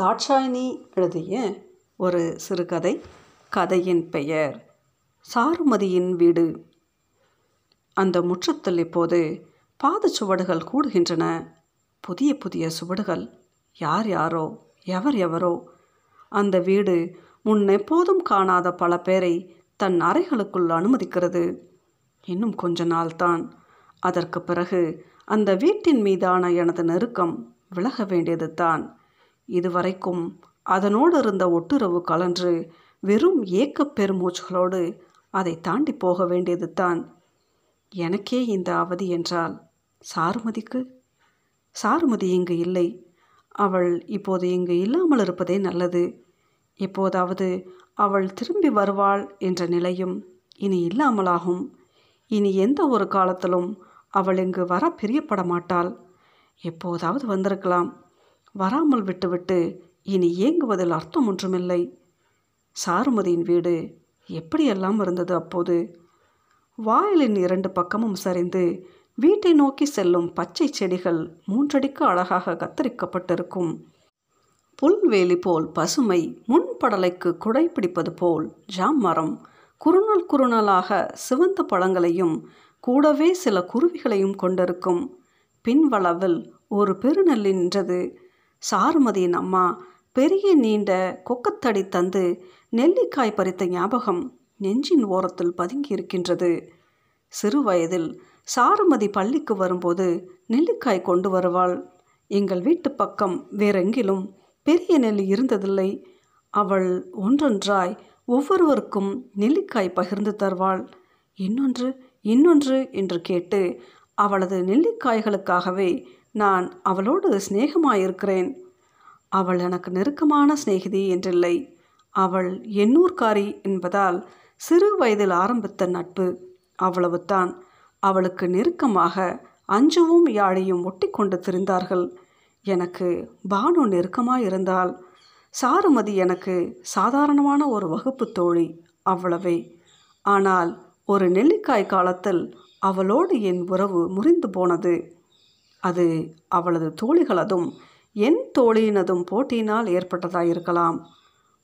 தாட்சாயினி எழுதிய ஒரு சிறுகதை கதையின் பெயர் சாருமதியின் வீடு. அந்த முற்றத்தில் இப்போது பாதச்சுவடுகள் கூடுகின்றன. புதிய புதிய சுவடுகள். யார் யாரோ எவர் எவரோ. அந்த வீடு முன்னெப்போதும் காணாத பல பேரை தன் அறைகளுக்குள் அனுமதிக்கிறது. இன்னும் கொஞ்ச நாள்தான். அதற்கு பிறகு அந்த வீட்டின் மீதான எனது நெருக்கம் விலக வேண்டியது தான் இதுவரைக்கும் அதனோடு இருந்த ஒட்டுறவு கலன்று வெறும் ஏக்கப் பெருமூச்சுகளோடு அதை தாண்டி போக வேண்டியது தான் எனக்கே இந்த அவதி என்றால் சாருமதிக்கு? சாருமதி இங்கு இல்லை. அவள் இப்போது இங்கு இல்லாமல் இருப்பதே நல்லது. எப்போதாவது அவள் திரும்பி வருவாள் என்ற நிலையும் இனி இல்லாமலாகும். இனி எந்த ஒரு காலத்திலும் அவள் இங்கு வர பிரியப்பட மாட்டாள் எப்போதாவது வந்திருக்கலாம். வராமல் விட்டுவிட்டு இனி ஏங்குவதில் அர்த்தம் ஒன்றுமில்லை சாருமதியின் வீடு எப்படியெல்லாம் இருந்தது அப்போது? வாயிலின் இரண்டு பக்கமும் சரிந்து வீட்டை நோக்கி செல்லும் பச்சை செடிகள் மூன்றடிக்கு அழகாக கத்தரிக்கப்பட்டிருக்கும். புல்வேலி போல் பசுமை முன்படலைக்கு குடை பிடிப்பது போல் ஜாம் மரம் குறுநல் குறுநலாக சிவந்த பழங்களையும் கூடவே சில குருவிகளையும் கொண்டிருக்கும். பின்வளவில் ஒரு பெருநெல் நின்றது. சாருமதியின் அம்மா பெரிய நீண்ட கொக்கத்தடி தந்து நெல்லிக்காய் பறித்த ஞாபகம் நெஞ்சின் ஓரத்தில் பதுங்கி இருக்கின்றது சிறு வயதில் சாருமதி பள்ளிக்கு வரும்போது நெல்லிக்காய் கொண்டு வருவாள். எங்கள் வீட்டு பக்கம் வேறெங்கிலும் பெரிய நெல்லி இருந்ததில்லை. அவள் ஒன்றொன்றாய் ஒவ்வொருவருக்கும் நெல்லிக்காய் பகிர்ந்து தருவாள். இன்னொன்று இன்னொன்று என்று கேட்டு அவளது நெல்லிக்காய்களுக்காகவே நான் அவளோடு சிநேகமாயிருக்கிறேன். அவள் எனக்கு நெருக்கமான சிநேகிதி என்றில்லை. அவள் எண்ணூர்காரி என்பதால் சிறு வயதில் ஆரம்பித்த நட்பு அவ்வளவுதான் அவளுக்கு நெருக்கமாக அஞ்சுவும் யாழையும் ஒட்டி கொண்டு திரிந்தார்கள். எனக்கு பானு நெருக்கமாக இருந்தால் சாருமதி எனக்கு சாதாரணமான ஒரு வகுப்பு தோழி அவ்வளவே. ஆனால் ஒரு நெல்லிக்காய் காலத்தில் அவளோடு என் உறவு முறிந்து போனது. அது அவளது தோழிகளதும் என் தோழியினதும் போட்டியினால் ஏற்பட்டதாயிருக்கலாம்.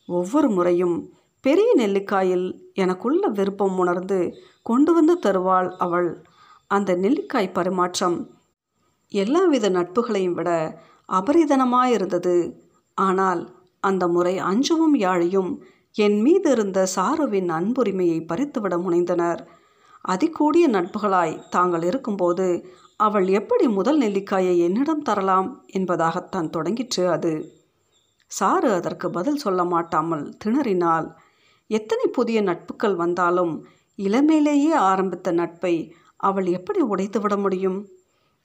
ஒவ்வொரு முறையும் பெரிய நெல்லிக்காயில் எனக்குள்ள விருப்பம் உணர்ந்து கொண்டு வந்து தருவாள் அவள். அந்த நெல்லிக்காய் பரிமாற்றம் எல்லாவித நட்புகளையும் விட அபரிதனமாயிருந்தது. ஆனால் அந்த முறை அஞ்சுவும் யாழையும் என் மீது இருந்த சாருவின் அன்புரிமையை பறித்துவிட முனைந்தனர். அதிகூடிய நட்புகளாய் தாங்கள் இருக்கும்போது அவள் எப்படி முதல் நெல்லிக்காயை என்னிடம் தரலாம் என்பதாகத்தான் தொடங்கிற்று அது. சாரு அதற்கு பதில் சொல்ல மாட்டாமல் திணறினால் எத்தனை புதிய நட்புகள் வந்தாலும் இளமையிலேயே ஆரம்பித்த நட்பை அவள் எப்படி உடைத்துவிட முடியும்?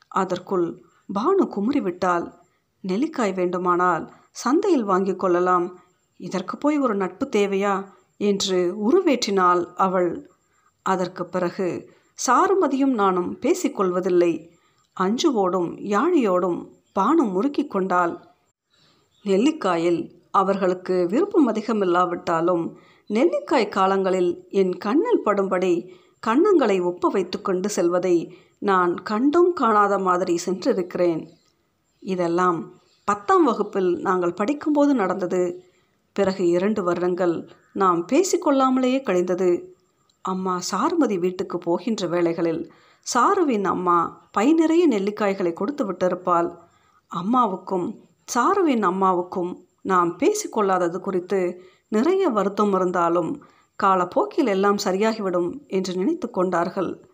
அதற்குள் பானு குமுறிவிட்டால் நெல்லிக்காய் வேண்டுமானால் சந்தையில் வாங்கி கொள்ளலாம். இதற்கு போய் ஒரு நட்பு தேவையா? என்று உருவேற்றினாள் அவள். அதற்கு பிறகு சாருமதியும் நானும் பேசிக்கொள்வதில்லை. அஞ்சுவோடும் யாழியோடும் பானம் முறுக்கி கொண்டாள். நெல்லிக்காயில் அவர்களுக்கு விருப்பம் அதிகமில்லாவிட்டாலும் நெல்லிக்காய் காலங்களில் என் கண்ணில் படும்படி கண்ணங்களை ஒப்ப வைத்து கொண்டு செல்வதை நான் கண்டும் காணாத மாதிரி சென்றிருக்கிறேன். இதெல்லாம் பத்தாம் வகுப்பில் நாங்கள் படிக்கும்போது நடந்தது. பிறகு இரண்டு வருடங்கள் நாம் பேசிக்கொள்ளாமலேயே கழிந்தது. அம்மா சாருமதி வீட்டுக்கு போகின்ற வேளைகளில் சாருவின் அம்மா பை நிறைய நெல்லிக்காய்களை கொடுத்து விட்டிருப்பாள். அம்மாவுக்கும் சாருவின் அம்மாவுக்கும் நாம் பேசிக்கொள்ளாதது குறித்து நிறைய வருத்தம் இருந்தாலும் காலப்போக்கில் எல்லாம் சரியாகிவிடும் என்று நினைத்து கொண்டார்கள்.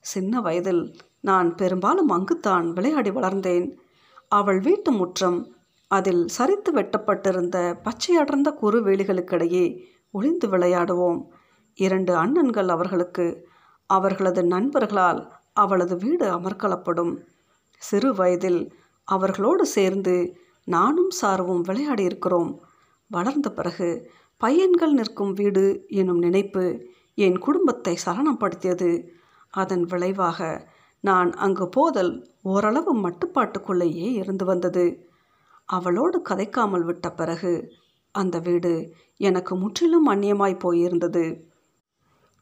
சின்ன வயதில் நான் பெரும்பாலும் அங்குத்தான் விளையாடி வளர்ந்தேன். அவள் வீட்டு முற்றம் அதில் சரித்து வெட்டப்பட்டிருந்த பச்சை அடர்ந்த குறு ஒளிந்து விளையாடுவோம். இரண்டு அண்ணன்கள் அவர்களுக்கு அவர்களது நண்பர்களால் அவளது வீடு அமர்க்களப்படும் சிறு வயதில் அவர்களோடு சேர்ந்து நானும் சார்வும் விளையாடி இருக்கிறோம். வளர்ந்த பிறகு பையன்கள் நிற்கும் வீடு எனும் நினைப்பு என் குடும்பத்தை சலனப்படுத்தியது. அதன் விளைவாக நான் அங்கு போதல் ஓரளவு மட்டுப்பாட்டுக்குள்ளேயே இருந்து வந்தது. அவளோடு கதைக்காமல் விட்ட பிறகு அந்த வீடு எனக்கு முற்றிலும் அந்நியமாய் போயிருந்தது.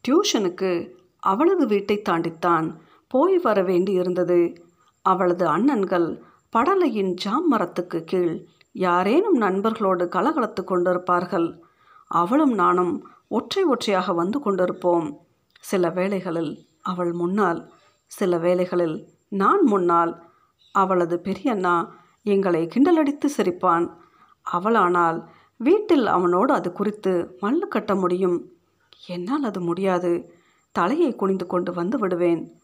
டியூஷனுக்கு அவளது வீட்டை தாண்டித்தான் போய் வர வேண்டியிருந்தது. அவளது அண்ணன்கள் படலையின் ஜாம் மரத்துக்கு கீழ் யாரேனும் நண்பர்களோடு கலகலத்து கொண்டிருப்பார்கள். அவளும் நானும் ஒற்றை ஒற்றையாக வந்து கொண்டிருப்போம். சில வேளைகளில் அவள் முன்னால் சில வேளைகளில் நான் முன்னால். அவளது பெரியண்ணா எங்களை கிண்டலடித்து சிரிப்பான். அவளானால் வீட்டில் அவனோடு அது குறித்து மல்லு கட்ட முடியும். என்னால் அது முடியாது. தலையை குனிந்து கொண்டு வந்து விடுவேன்.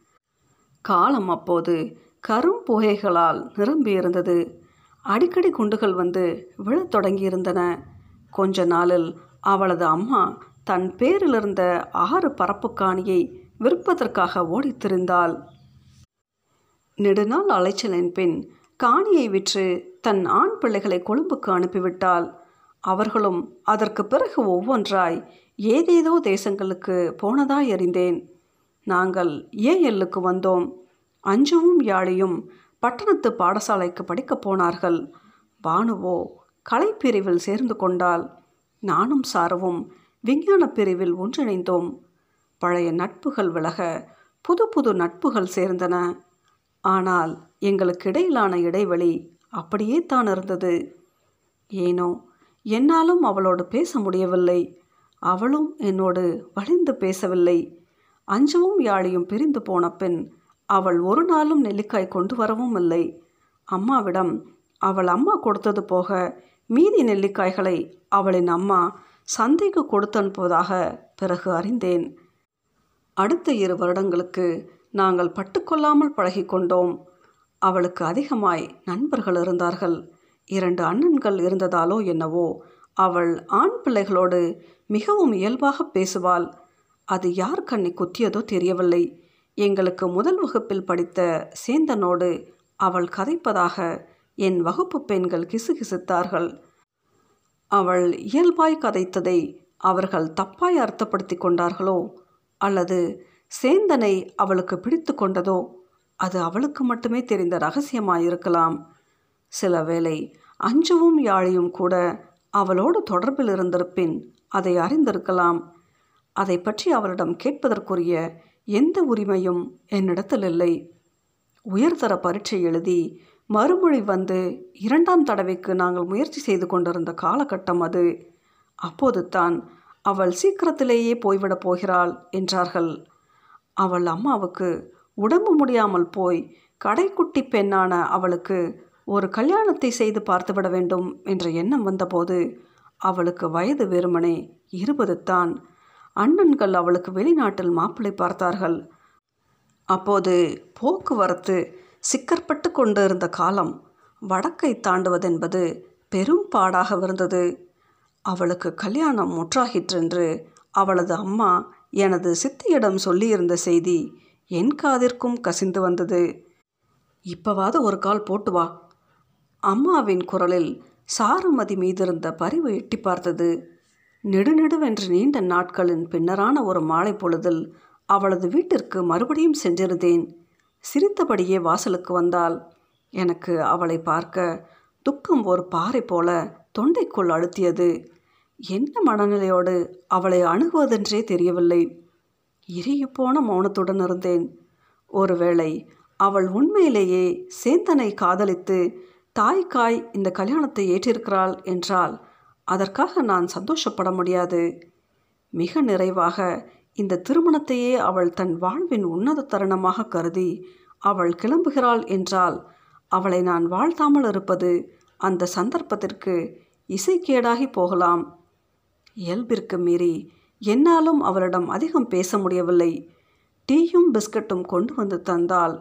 காலம் அப்போது கரும் புகைகளால் நிரம்பியிருந்தது அடிக்கடி குண்டுகள் வந்து விழத் தொடங்கியிருந்தன. கொஞ்ச நாளில் அவளது அம்மா தன் பேரிலிருந்த ஆறு பரப்பு காணியை விற்பதற்காக ஓடித்திருந்தாள் நெடுநாள் அலைச்சலின் பின் காணியை விற்று தன் ஆண் பிள்ளைகளை கொழும்புக்கு அனுப்பிவிட்டாள். அவர்களும் அதற்கு பிறகு ஒவ்வொன்றாய் ஏதேதோ தேசங்களுக்கு போனதாய் அறிந்தேன். நாங்கள் ஏஎல்லுக்கு வந்தோம். அஞ்சுவும் யாழியும் பட்டணத்து பாடசாலைக்கு படிக்கப் போனார்கள். பானுவோ கலைப்பிரிவில் சேர்ந்து கொண்டால் நானும் சாரவும் விஞ்ஞான பிரிவில் ஒன்றிணைந்தோம். பழைய நட்புகள் விலக புது புது நட்புகள் சேர்ந்தன. ஆனால் எங்களுக்கு இடையிலான இடைவெளி அப்படியே தான் இருந்தது. ஏனோ என்னாலும் அவளோடு பேச முடியவில்லை. அவளும் என்னோடு வழிந்து பேசவில்லை. அஞ்சவும் யாழையும் பிரிந்து போன பின் அவள் ஒரு நாளும் நெல்லிக்காய் கொண்டு வரவும் இல்லை. அம்மாவிடம் அவள் அம்மா கொடுத்தது போக மீதி நெல்லிக்காய்களை அவளின் அம்மா சந்தைக்கு கொடுத்து அனுப்புவதாக பிறகு அறிந்தேன். அடுத்த இரு வருடங்களுக்கு நாங்கள் பட்டுக்கொள்ளாமல் பழகிக்கொண்டோம் அவளுக்கு அதிகமாய் நண்பர்கள் இருந்தார்கள். இரண்டு அண்ணன்கள் இருந்ததாலோ என்னவோ அவள் ஆண் பிள்ளைகளோடு மிகவும் இயல்பாக பேசுவாள். அது யார் கண்ணை குத்தியதோ தெரியவில்லை. எங்களுக்கு முதல் வகுப்பில் படித்த சேந்தனோடு அவள் கதைப்பதாக என் வகுப்பு பெண்கள் கிசுகிசுத்தார்கள். அவள் இயல்பாய் கதைத்ததை அவர்கள் தப்பாய் அர்த்தப்படுத்தி கொண்டார்களோ? அல்லது சேந்தனை அவளுக்கு பிடித்து கொண்டதோ? அது அவளுக்கு மட்டுமே தெரிந்த ரகசியமாயிருக்கலாம். சில வேளை அஞ்சுவும் யாழியும் கூட அவளோடு தொடர்பில் இருந்திருப்பின் அதை அறிந்திருக்கலாம். அதை பற்றி அவளிடம் கேட்பதற்குரிய எந்த உரிமையும் என்னிடத்தில் இல்லை உயர்தர பரீட்சை எழுதி மறுமொழி வந்து இரண்டாம் தடவைக்கு நாங்கள் முயற்சி செய்து கொண்டிருந்த காலகட்டம் அது. அப்போது தான் அவள் சீக்கிரத்திலேயே போய்விடப் போகிறாள் என்றார்கள். அவள் அம்மாவுக்கு உடம்பு முடியாமல் போய் கடைக்குட்டி பெண்ணான அவளுக்கு ஒரு கல்யாணத்தை செய்து பார்த்துவிட வேண்டும் என்ற எண்ணம் வந்தபோது அவளுக்கு வயது வெறுமனே இருபது தான் அண்ணன்கள் அவளுக்கு வெளிநாட்டில் மாப்பிள்ளை பார்த்தார்கள். அப்போது போக்குவரத்து சிக்கற்பட்டு கொண்டு இருந்த காலம் வடக்கை தாண்டுவதென்பது பெரும் பாடாக இருந்தது. அவளுக்கு கல்யாணம் முற்றாகிற்றென்று அவளது அம்மா எனது சித்தியிடம் சொல்லியிருந்த செய்தி என் காதிற்கும் கசிந்து வந்தது. இப்பவாவது ஒரு கால் போட்டு வா. அம்மாவின் குரலில் சாருமதி மீதிருந்த பரிவு எட்டி பார்த்தது. நெடுநெடுவென்று நீண்ட நாட்களின் பின்னரான ஒரு மாலை பொழுதில் அவளது வீட்டிற்கு மறுபடியும் சென்றிருந்தேன். சிரித்தபடியே வாசலுக்கு வந்தால் எனக்கு அவளை பார்க்க துக்கம் ஒரு பாறை போல தொண்டைக்குள் அழுத்தியது. என்ன மனநிலையோடு அவளை அணுகுவதென்றே தெரியவில்லை. போன மௌனத்துடன் இருந்தேன். ஒருவேளை அவள் உண்மையிலேயே சேந்தனை காதலித்து தாய்க்காய் இந்த கல்யாணத்தை ஏற்றிருக்கிறாள் என்றால் அதற்காக நான் சந்தோஷப்பட முடியாது. மிக நிறைவாக இந்த திருமணத்தையே அவள் தன் வாழ்வின் உன்னத தருணமாக கருதி அவள் கிளம்புகிறாள் என்றால் அவளை நான் வாழ்த்தாமல் இருப்பது அந்த சந்தர்ப்பத்திற்கு இசைக்கேடாகி போகலாம். இயல்பிற்கு மீறி என்னாலும் அவளிடம் அதிகம் பேச முடியவில்லை. டீயும் பிஸ்கட்டும் கொண்டு வந்து தந்தால்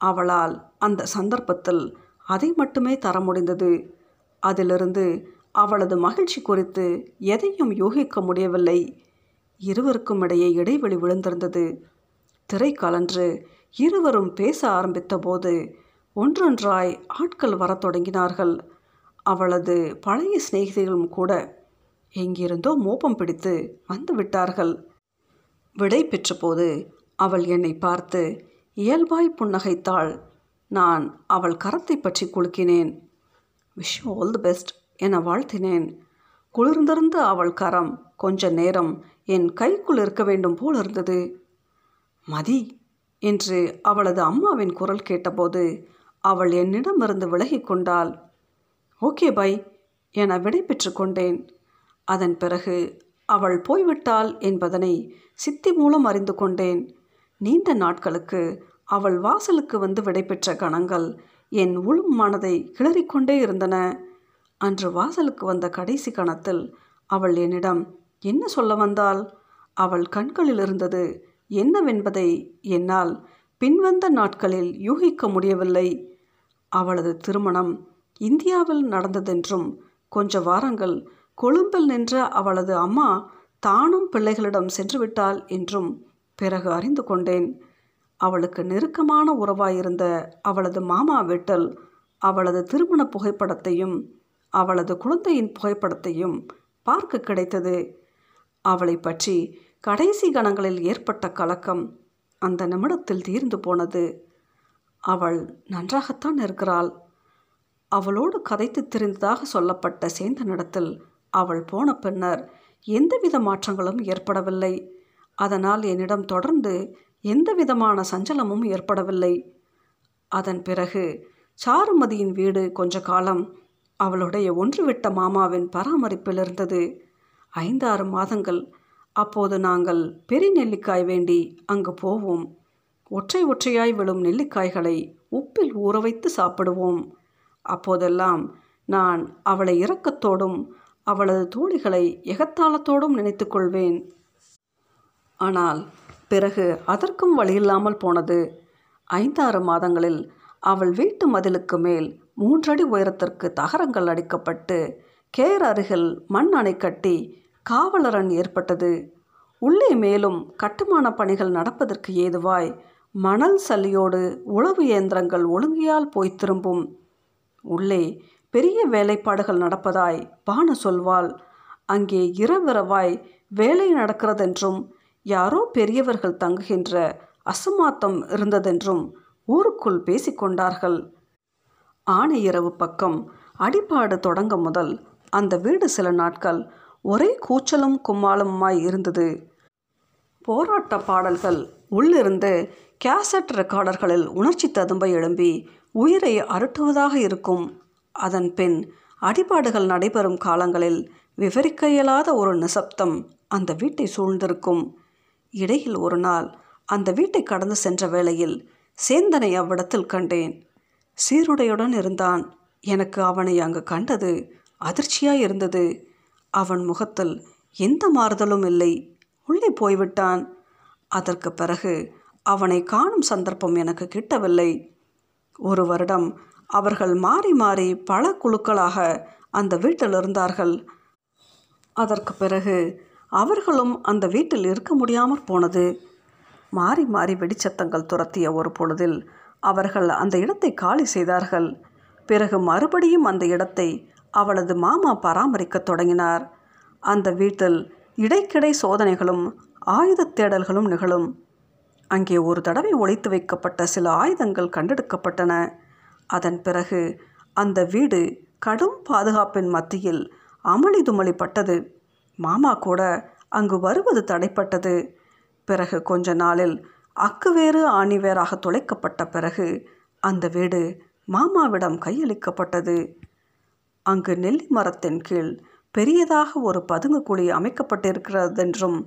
அவளால் அந்த சந்தர்ப்பத்தில் அதை மட்டுமே தர முடிந்தது. அதிலிருந்து அவளது மகிழ்ச்சி குறித்து எதையும் யூகிக்க முடியவில்லை. இருவருக்கும் இடையே இடைவெளி விழுந்திருந்தது. திரை கலன்று இருவரும் பேச ஆரம்பித்தபோது ஒன்றொன்றாய் ஆட்கள் வரத் தொடங்கினார்கள். அவளது பழைய சிநேகிதிகளும் கூட எங்கிருந்தோ மோப்பம் பிடித்து வந்து விட்டார்கள். விடை பெற்றபோது அவள் என்னை பார்த்து இயல்பாய் புன்னகைத்தாள். நான் அவள் கரத்தை பற்றி குலுக்கினேன். விஷ் ஆல் தி பெஸ்ட் என வாழ்த்தினேன். குளிர்ந்திருந்த அவள் கரம் கொஞ்ச நேரம் என் கைக்குள் இருக்க வேண்டும் போல் இருந்தது. மதி என்று அவளது அம்மாவின் குரல் கேட்டபோது அவள் என்னிடமிருந்து விலகி கொண்டாள். ஓகே பை என விடை பெற்று கொண்டேன். அதன் பிறகு அவள் போய்விட்டாள் என்பதனை சித்தி மூலம் அறிந்து கொண்டேன். நீண்ட நாட்களுக்கு அவள் வாசலுக்கு வந்து விடைபெற்ற கணங்கள் என் உளும் மனதை கிளறிக்கொண்டே இருந்தன அன்று வாசலுக்கு வந்த கடைசி கணத்தில் அவள் என்னிடம் என்ன சொல்ல வந்தாள் அவள் கண்களில் இருந்தது என்னவென்பதை என்னால் பின்வந்த நாட்களில் யூகிக்க முடியவில்லை. அவளது திருமணம் இந்தியாவில் நடந்ததென்றும் கொஞ்ச வாரங்கள் கொழும்பில் நின்ற அவளது அம்மா தானும் பிள்ளைகளிடம் சென்றுவிட்டாள் என்றும் பிறகு அறிந்து கொண்டேன். அவளுக்கு நெருக்கமான உறவாயிருந்த அவளது மாமா வீட்டில் அவளது திருமண புகைப்படத்தையும் அவளது குழந்தையின் புகைப்படத்தையும் பார்க்க கிடைத்தது. அவளை பற்றி கடைசி கணங்களில் ஏற்பட்ட கலக்கம் அந்த நிமிடத்தில் தீர்ந்து போனது. அவள் நன்றாகத்தான் இருக்கிறாள். அவளோடு கதைத்து தெரிந்ததாக சொல்லப்பட்ட சேந்தனிடத்தில் அவள் போன பின்னர் எந்தவித மாற்றங்களும் ஏற்படவில்லை. அதனால் என்னிடம் தொடர்ந்து எந்த விதமான சஞ்சலமும் ஏற்படவில்லை. அதன் பிறகு சாருமதியின் வீடு கொஞ்ச காலம் அவளுடைய ஒன்றுவிட்ட மாமாவின் பராமரிப்பில் இருந்தது ஐந்தாறு மாதங்கள். அப்போது நாங்கள் பெரிய நெல்லிக்காய் வேண்டி அங்கு போவோம். ஒற்றை ஒற்றையாய் விழும் நெல்லிக்காய்களை உப்பில் ஊற வைத்து சாப்பிடுவோம். அப்போதெல்லாம் நான் அவளை இரக்கத்தோடும் அவளது தோழிகளை எகத்தாளத்தோடும் நினைத்து கொள்வேன். ஆனால் பிறகு அதற்கும் வழியில்லாமல் போனது. ஐந்தாறு மாதங்களில் அவள் வீட்டு மதிலுக்கு மேல் மூன்றடி உயரத்திற்கு தகரங்கள் அடிக்கப்பட்டு கேர் அருகில் மண் அணை கட்டி காவலரன் ஏற்பட்டது. உள்ளே மேலும் கட்டுமான பணிகள் நடப்பதற்கு ஏதுவாய் மணல் சல்லியோடு உழவு இயந்திரங்கள் ஒழுங்கியால் போய் திரும்பும். உள்ளே பெரிய வேலைப்பாடுகள் நடப்பதாய் பானு சொல்வாள் அங்கே இரவிரவாய் வேலை நடக்கிறதென்றும் யாரோ பெரியவர்கள் தங்குகின்ற அசுமாத்தம் இருந்ததென்றும் ஊருக்குள் பேசிக்கொண்டார்கள். ஆனை இரவு பக்கம் அடிப்பாடு தொடங்க முதல் அந்த வீடு சில நாட்கள் ஒரே கூச்சலும் கும்மாளமுமாய் இருந்தது. போராட்ட பாடல்கள் உள்ளிருந்து கேசட் ரெக்கார்டர்களில் உணர்ச்சி ததும்ப எழும்பி உயிரை அருட்டுவதாக இருக்கும். அதன் பின் அடிபாடுகள் நடைபெறும் காலங்களில் விவரிக்க இயலாத ஒரு நிசப்தம் அந்த வீட்டை சூழ்ந்திருக்கும். இடையில் ஒரு நாள் அந்த வீட்டை கடந்து சென்ற வேளையில் சேந்தனை அவ்விடத்தில் கண்டேன். சீருடையுடன் இருந்தான். எனக்கு அவனை அங்கு கண்டது அதிர்ச்சியாய் இருந்தது அவன் முகத்தில் எந்த மாறுதலும் இல்லை. உள்ளே போய்விட்டான். அதற்கு பிறகு அவனை காணும் சந்தர்ப்பம் எனக்கு கிட்டவில்லை. ஒரு வருடம் அவர்கள் மாறி மாறி பல குழுக்களாக அந்த வீட்டில் இருந்தார்கள். அதற்கு பிறகு அவர்களும் அந்த வீட்டில் இருக்க முடியாமற் போனது. மாறி மாறி வெடிச்சத்தங்கள் துரத்திய ஒரு பொழுதில் அவர்கள் அந்த இடத்தை காலி செய்தார்கள். பிறகு மறுபடியும் அந்த இடத்தை அவளது மாமா பராமரிக்கத் தொடங்கினார். அந்த வீட்டில் இடைக்கிடை சோதனைகளும் ஆயுதத் தேடல்களும் நிகழும். அங்கே ஒரு தடவை ஒழித்து வைக்கப்பட்ட சில ஆயுதங்கள் கண்டெடுக்கப்பட்டன. அதன் பிறகு அந்த வீடு கடும் பாதுகாப்பின் மத்தியில் அமளி துமளிப்பட்டது. மாமா கூட அங்கு வருவது தடைப்பட்டது. பிறகு கொஞ்ச நாளில் அக்குவேறு ஆணிவேராக துளைக்கப்பட்ட பிறகு அந்த வீடு மாமாவிடம் கையளிக்கப்பட்டது. அங்கு நெல்லி மரத்தின் கீழ் பெரியதாக ஒரு பதுங்கு குழி அமைக்கப்பட்டிருக்கிறதென்றும்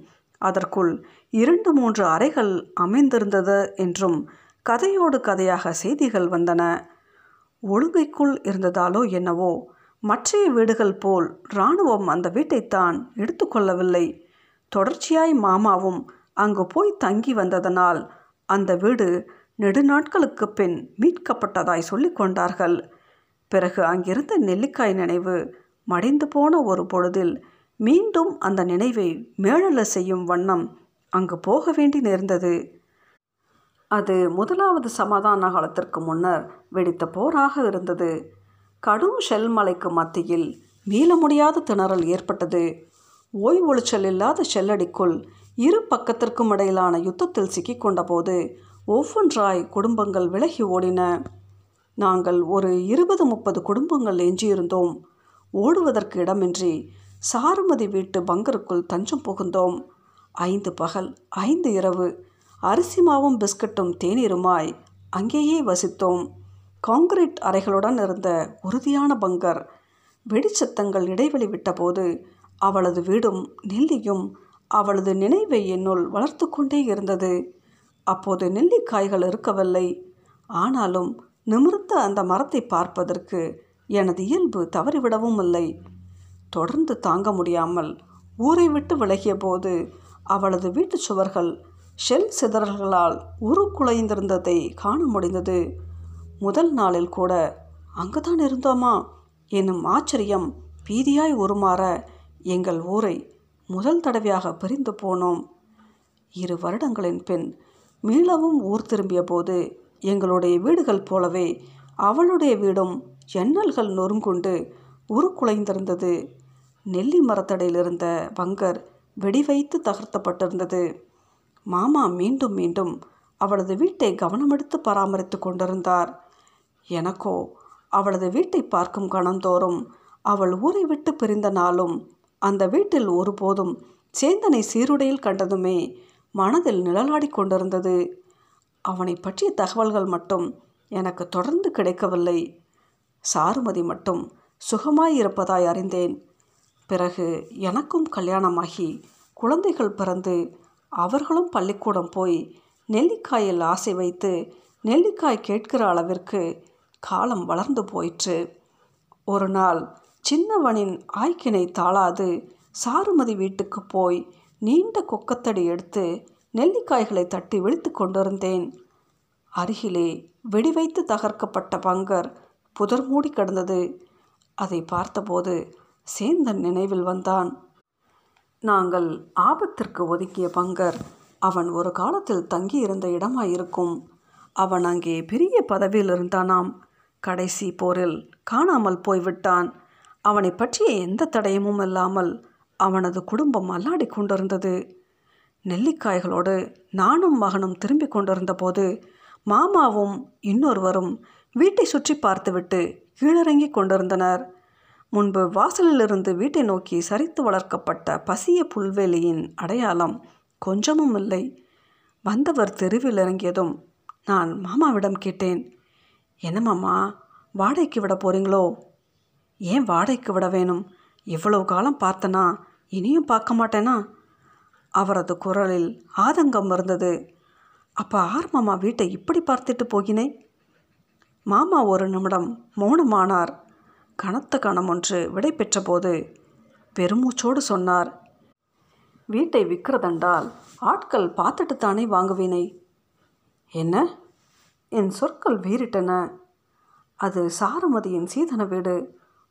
அதற்குள் இரண்டு மூன்று அறைகள் அமைந்திருந்தது என்றும் கதையோடு கதையாக செய்திகள் வந்தன. ஒழுங்கைக்குள் இருந்ததாலோ என்னவோ மற்றைய வீடுகள் போல் இராணுவம் அந்த வீட்டைத்தான் எடுத்துக்கொள்ளவில்லை. தொடர்ச்சியாய் மாமாவும் அங்கு போய் தங்கி வந்ததனால் அந்த வீடு நெடுநாட்களுக்கு பின் மீட்கப்பட்டதாய் சொல்லிக் கொண்டார்கள். பிறகு அங்கிருந்த நெல்லிக்காய் நினைவு மடிந்து போன ஒரு பொழுதில் மீண்டும் அந்த நினைவை மேழல செய்யும் வண்ணம் அங்கு போக வேண்டி நேர்ந்தது. அது முதலாவது சமாதான காலத்திற்கு முன்னர் வெடித்த போராக இருந்தது. கடும் ஷெல் மலைக்கு மத்தியில் மீள முடியாத திணறல் ஏற்பட்டது. ஓய்வொழிச்சல் இல்லாத ஷெல்லடிக்குள் இரு பக்கத்திற்கும் இடையிலான யுத்தத்தில் சிக்கிக்கொண்டபோது ஒவ்வொன்றாய் குடும்பங்கள் விலகி ஓடின. நாங்கள் ஒரு இருபது முப்பது குடும்பங்கள் எஞ்சியிருந்தோம். ஓடுவதற்கு இடமின்றி சாருமதி வீட்டு பங்கருக்குள் தஞ்சம் புகுந்தோம். ஐந்து பகல் ஐந்து இரவு அரிசி மாவும் பிஸ்கட்டும் தேநீருமாய் அங்கேயே வசித்தோம். காங்கிரீட் அறைகளுடன் இருந்த உறுதியான பங்கர் வெடிச்சத்தங்கள் இடைவெளி விட்டபோது அவளது வீடும் நெல்லியும் அவளது நினைவை என்னுள் வளர்த்து கொண்டே இருந்தது. அப்போது நெல்லிக்காய்கள் இருக்கவில்லை. ஆனாலும் நிமிர்ந்த அந்த மரத்தை பார்ப்பதற்கு எனது இயல்பு தவறிவிடவும் இல்லை. தொடர்ந்து தாங்க முடியாமல் ஊரை விட்டு விலகிய போது அவளது வீட்டு சுவர்கள் ஷெல் சிதறல்களால் உருக்குலைந்திருந்ததை காண முடிந்தது. முதல் நாளில் கூட அங்குதான் இருந்தோமா? என்னும் ஆச்சரியம் பீதியாய் உருமாற எங்கள் ஊரை முதல் தடவையாக பிரிந்து போனோம். இரு வருடங்களின் பின் மீளவும் ஊர் திரும்பிய போது எங்களுடைய வீடுகள் போலவே அவளுடைய வீடும் ஜன்னல்கள் நொறுங்குண்டு உருக்குலைந்திருந்தது. நெல்லி மரத்தடையில் இருந்த பங்கர் வெடி வைத்து தகர்த்தப்பட்டிருந்தது. மாமா மீண்டும் மீண்டும் அவளது வீட்டை கவனமெடுத்து பராமரித்து கொண்டிருந்தார். எனக்கோ. அவளது வீட்டை பார்க்கும் கணந்தோறும் அவள் ஊரை விட்டு பிரிந்த நாளும் அந்த வீட்டில் ஒருபோதும் சேந்தனை சீருடையில் கண்டதுமே மனதில் நிழலாடி கொண்டிருந்தது. அவனை பற்றிய தகவல்கள் மட்டும் எனக்கு தொடர்ந்து கிடைக்கவில்லை. சாருமதி மட்டும் சுகமாயிருப்பதாய் அறிந்தேன். பிறகு எனக்கும் கல்யாணமாகி குழந்தைகள் பிறந்து அவர்களும் பள்ளிக்கூடம் போய் நெல்லிக்காயில் ஆசை வைத்து நெல்லிக்காய் கேட்கிற அளவிற்கு காலம் வளர்ந்து போயிற்று. ஒரு நாள் சின்னவனின் ஆய்க்கினை தாளாது சாருமதி வீட்டுக்கு போய் நீண்ட கொக்கத்தடி எடுத்து நெல்லிக்காய்களை தட்டி விழித்து கொண்டிருந்தேன். அருகிலே வெடி வைத்து தகர்க்கப்பட்ட பங்கர் புதர் மூடி கிடந்தது. அதை பார்த்தபோது சேந்தன் நினைவில் வந்தான். நாங்கள் ஆபத்திற்கு ஒதுக்கிய பங்கர் அவன் ஒரு காலத்தில் தங்கியிருந்த இடமாயிருக்கும். அவன் அங்கே பெரிய பதவியில் இருந்தானாம். கடைசி போரில் காணாமல் போய்விட்டான். அவனை பற்றிய எந்த தடயமும் இல்லாமல் அவனது குடும்பம் அல்லாடி கொண்டிருந்தது. நெல்லிக்காய்களோடு நானும் மகனும் திரும்பி கொண்டிருந்த போது மாமாவும் இன்னொருவரும் வீட்டை சுற்றி பார்த்துவிட்டு கீழிறங்கி கொண்டிருந்தனர். முன்பு வாசலிலிருந்து வீட்டை நோக்கி சரித்து வளர்க்கப்பட்ட பசிய புல்வெளியின் அடையாளம் கொஞ்சமும் இல்லை. வந்தவர் தெருவில் இறங்கியதும் நான் மாமாவிடம் கேட்டேன் என்னம்மாம்மா வாடகைக்கு விட போகிறீங்களோ ஏன் வாடகைக்கு விட வேணும்? இவ்வளவு காலம் பார்த்தனா இனியும் பார்க்க மாட்டேனா? அவரது குரலில் ஆதங்கம் இருந்தது. அப்போ ஆர் மாமா வீட்டை இப்படி பார்த்துட்டு போகினே? மாமா ஒரு நிமிடம் மௌனமானார். கனத்த கணம் ஒன்று விடை பெற்றபோது பெருமூச்சோடு சொன்னார் வீட்டை விற்கிறதென்றால் ஆட்கள் பார்த்துட்டு தானே வாங்குவினை? என்ன? என் சொற்கள் வீறிட்டன. அது சாருமதியின் சீதன வீடு.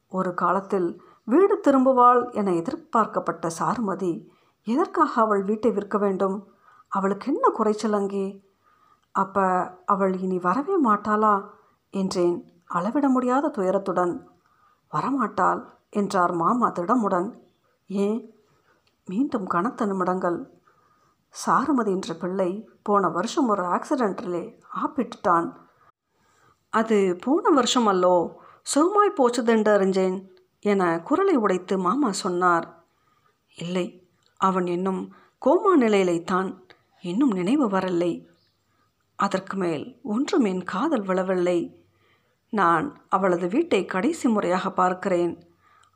ஒரு காலத்தில் வீடு திரும்புவாள் என எதிர்பார்க்கப்பட்ட சாருமதி எதற்காக அவள் வீட்டை விற்க வேண்டும்? அவளுக்கு என்ன குறைச்சல் அங்கே? அப்ப அவள் இனி வரவே மாட்டாளா? என்றேன் அளவிட முடியாத துயரத்துடன். வரமாட்டாள் என்றார் மாமா திடமுடன் ஏன்? மீண்டும் கனத்த நிமிடங்கள். சாருமதி என்ற பிள்ளை போன வருஷம் ஒரு ஆக்சிடென்ட்டிலே ஆப்பிட்டுட்டான். அது போன வருஷம் அல்லோ? சுகமாய் போச்சுதென்று அறிஞ்சேன் என குரலை உடைத்து மாமா சொன்னார். இல்லை அவன் இன்னும் கோமா நிலையிலைத்தான் இன்னும் நினைவு வரலை அதற்கு மேல் ஒன்றும் என் காதல் விழவில்லை. நான் அவளது வீட்டை கடைசி முறையாக பார்க்கிறேன்.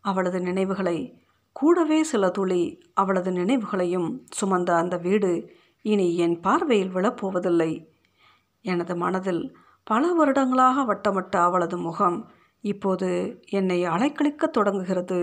அவளது நினைவுகளை கூடவே சில துளி அவளது நினைவுகளையும் சுமந்த அந்த வீடு இனி என் பார்வையில் விழப்போவதில்லை. எனது மனதில் பல வருடங்களாக வட்டமிட்ட அவளது முகம் இப்போது என்னை அலைக்கழிக்கத் தொடங்குகிறது.